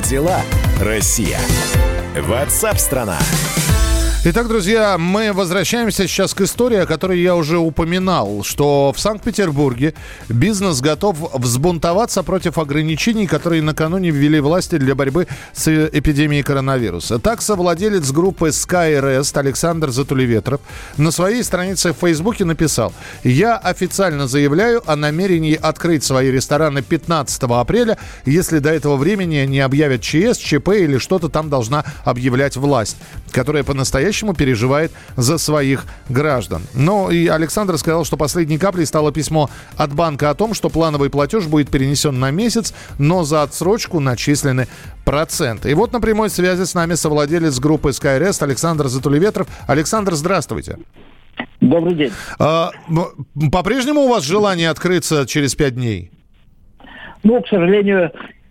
Дела, Россия? Ватсап-страна! Итак, друзья, мы возвращаемся сейчас к истории, о которой я уже упоминал, что в Санкт-Петербурге бизнес готов взбунтоваться против ограничений, которые накануне ввели власти для борьбы с эпидемией коронавируса. Так, совладелец группы SkyRest Александр Затулеветров на своей странице в Фейсбуке написал «Я официально заявляю о намерении открыть свои рестораны 15 апреля, если до этого времени не объявят ЧС, ЧП или что-то там должна объявлять власть, которая по-настоящему по-настоящему переживает за своих граждан. Ну и Александр сказал, что последней каплей стало письмо от банка о том, что плановый платеж будет перенесен на месяц, но за отсрочку начислены проценты. И вот на прямой связи с нами совладелец группы SkyRest Александр Затулеветров. Александр, здравствуйте. Добрый день. А, по-прежнему у вас желание открыться через пять дней? Ну, к сожалению,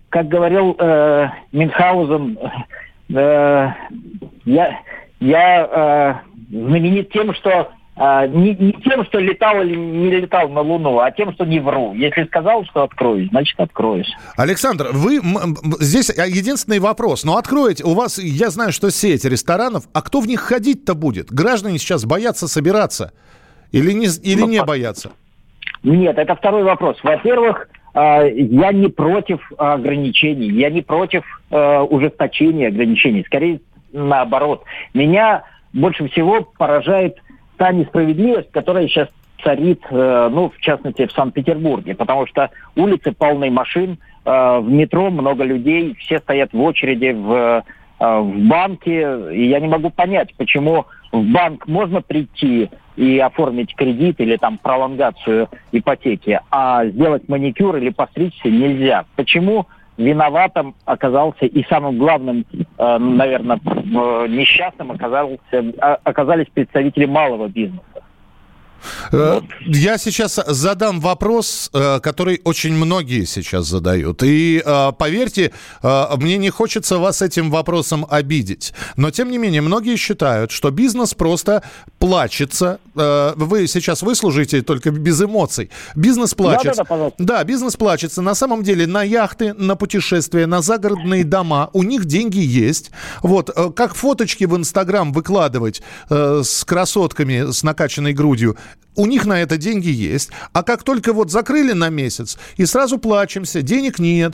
как говорил э, Минхаузен, э, я, я э, знаменит тем, что э, не, не тем, что летал или не летал на Луну, а тем, что не вру. Если сказал, что откроюсь, значит откроюсь. Александр, вы здесь а, единственный вопрос. Но откроете, у вас, я знаю, что сеть ресторанов, а кто в них ходить-то будет? Граждане сейчас боятся собираться или не, или ну, не боятся? Нет, это второй вопрос. Во-первых, э, я не против ограничений, я не против э, ужесточения ограничений. Скорее наоборот. Меня больше всего поражает та несправедливость, которая сейчас царит, э, ну, в частности, в Санкт-Петербурге, потому что улицы полные машин, э, в метро много людей, все стоят в очереди в, э, в банке, и я не могу понять, почему в банк можно прийти и оформить кредит или там пролонгацию ипотеки, а сделать маникюр или постричься нельзя. Почему виноватым оказался и самым главным, э, наверное, несчастным оказался, оказались представители малого бизнеса. Э, я сейчас задам вопрос, э, который очень многие сейчас задают. И э, поверьте, мне не хочется вас этим вопросом обидеть. Но, тем не менее, многие считают, что бизнес просто плачется. Вы сейчас выслужите только без эмоций. Бизнес плачется. Да, да, да, да, бизнес плачется. На самом деле на яхты, на путешествия, на загородные дома. У них деньги есть. Вот, как фоточки в Инстаграм выкладывать с красотками, с накачанной грудью у них на это деньги есть. А как только вот закрыли на месяц, и сразу плачемся, денег нет,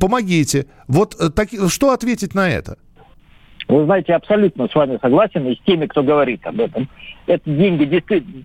помогите. Вот э, так, что ответить на это? Вы знаете, абсолютно с вами согласен и с теми, кто говорит об этом. Это деньги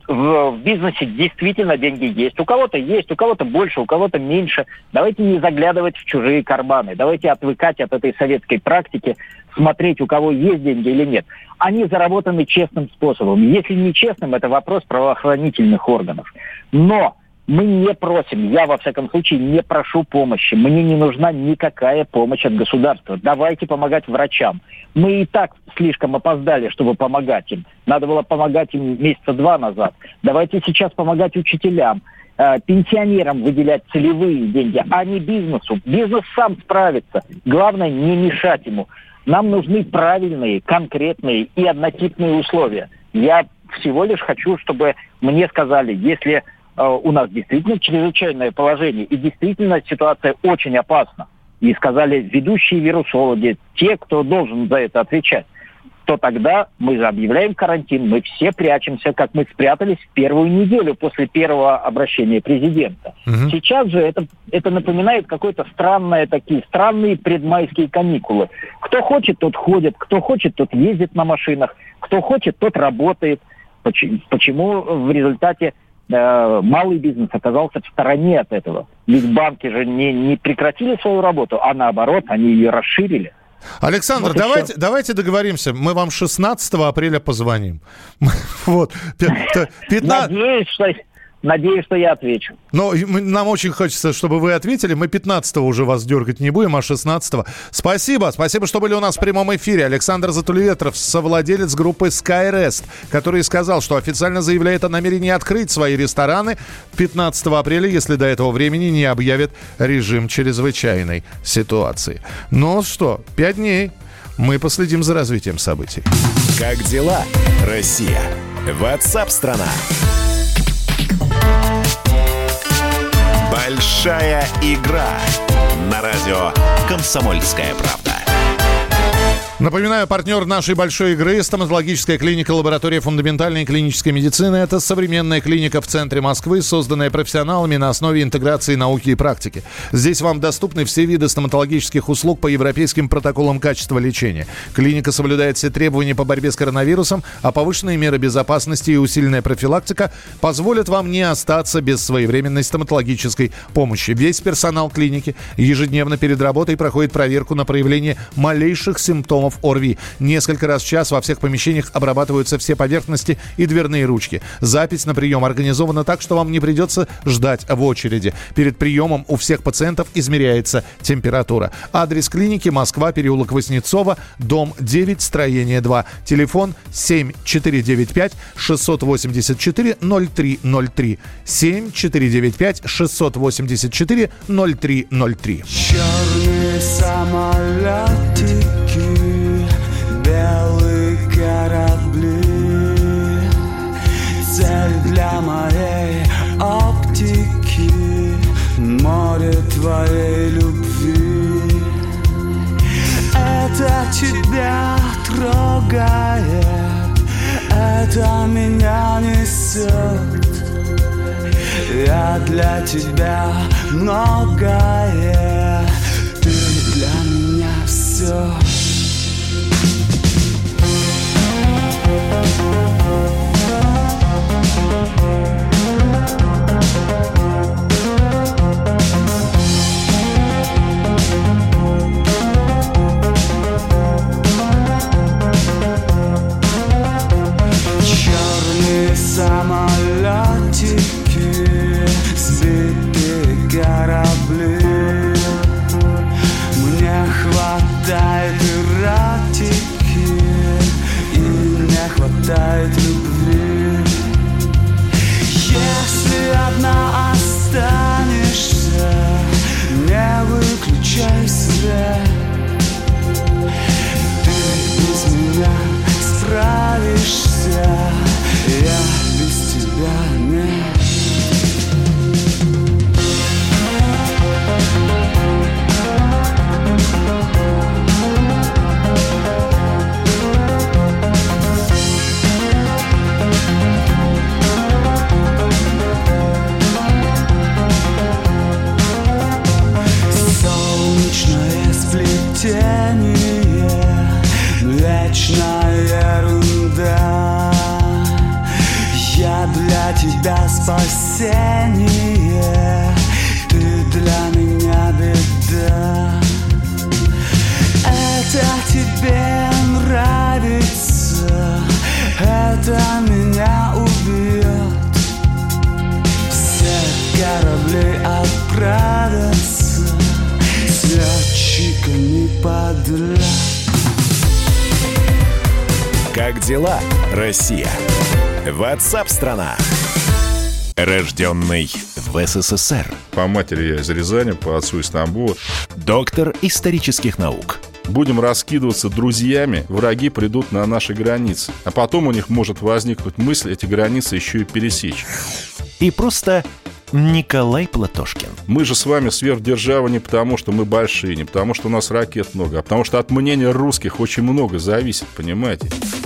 в бизнесе действительно деньги есть. У кого-то есть, у кого-то больше, у кого-то меньше. Давайте не заглядывать в чужие карманы. Давайте отвыкать от этой советской практики, смотреть, у кого есть деньги или нет. Они заработаны честным способом. Если не честным, это вопрос правоохранительных органов. Но мы не просим, я во всяком случае не прошу помощи. Мне не нужна никакая помощь от государства. Давайте помогать врачам. Мы и так слишком опоздали, чтобы помогать им. Надо было помогать им месяца два назад. Давайте сейчас помогать учителям э, пенсионерам выделять целевые деньги, а не бизнесу. Бизнес сам справится. Главное не мешать ему. Нам нужны правильные, конкретные и однотипные условия. Я всего лишь хочу, чтобы мне сказали, если у нас действительно чрезвычайное положение, и действительно ситуация очень опасна. И сказали ведущие вирусологи, те, кто должен за это отвечать, то тогда мы объявляем карантин, мы все прячемся, как мы спрятались в первую неделю после первого обращения президента. Угу. Сейчас же это, это напоминает какое-то странное такие, странные предмайские каникулы. Кто хочет, тот ходит, кто хочет, тот ездит на машинах, кто хочет, тот работает. Почему, почему в результате Э, малый бизнес оказался в стороне от этого. Ведь банки же не, не прекратили свою работу, а наоборот, они ее расширили. Александр, вот давайте, давайте договоримся. Мы вам 16 апреля позвоним. Вот. 15... Надеюсь, что Надеюсь, что я отвечу. Но нам очень хочется, чтобы вы ответили. Мы 15-го уже вас дергать не будем, а 16-го. Спасибо. Спасибо, что были у нас в прямом эфире. Александр Затулеветров, совладелец группы Skyrest, который сказал, что официально заявляет о намерении открыть свои рестораны 15 апреля, если до этого времени не объявят режим чрезвычайной ситуации. Ну что, пять дней. Мы последим за развитием событий. Как дела, Россия? Ватсап-страна! Большая игра на радио «Комсомольская правда». Напоминаю, партнер нашей большой игры – стоматологическая клиника лаборатория фундаментальной клинической медицины. Это современная клиника в центре Москвы, созданная профессионалами на основе интеграции науки и практики. Здесь вам доступны все виды стоматологических услуг по европейским протоколам качества лечения. Клиника соблюдает все требования по борьбе с коронавирусом, а повышенные меры безопасности и усиленная профилактика позволят вам не остаться без своевременной стоматологической помощи. Весь персонал клиники ежедневно перед работой проходит проверку на проявление малейших симптомов симптомов ОРВИ. Несколько раз в час во всех помещениях обрабатываются все поверхности и дверные ручки. Запись на прием организована так, что вам не придется ждать в очереди. Перед приемом у всех пациентов измеряется температура. Адрес клиники Москва, переулок Воснецова, дом 9, строение 2. Телефон 7495 684 0303. 7495 684 0303. Черные самолетики Твоей любви. Это тебя трогает Это меня несет Я для тебя многое Ты для меня все не спасение Ты для меня беда. Это тебе нравится. Это меня убьет. Все корабли отправятся. С летчиками подряд Как дела, Россия? Ватсап-страна! Рожденный в СССР. По матери я из Рязани, по отцу из Стамбула. Доктор исторических наук. Будем раскидываться друзьями, враги придут на наши границы. А потом у них может возникнуть мысль эти границы еще и пересечь. И просто Николай Платошкин. Мы же с вами сверхдержава не потому, что мы большие, не потому, что у нас ракет много, а потому что от мнения русских очень много зависит, понимаете?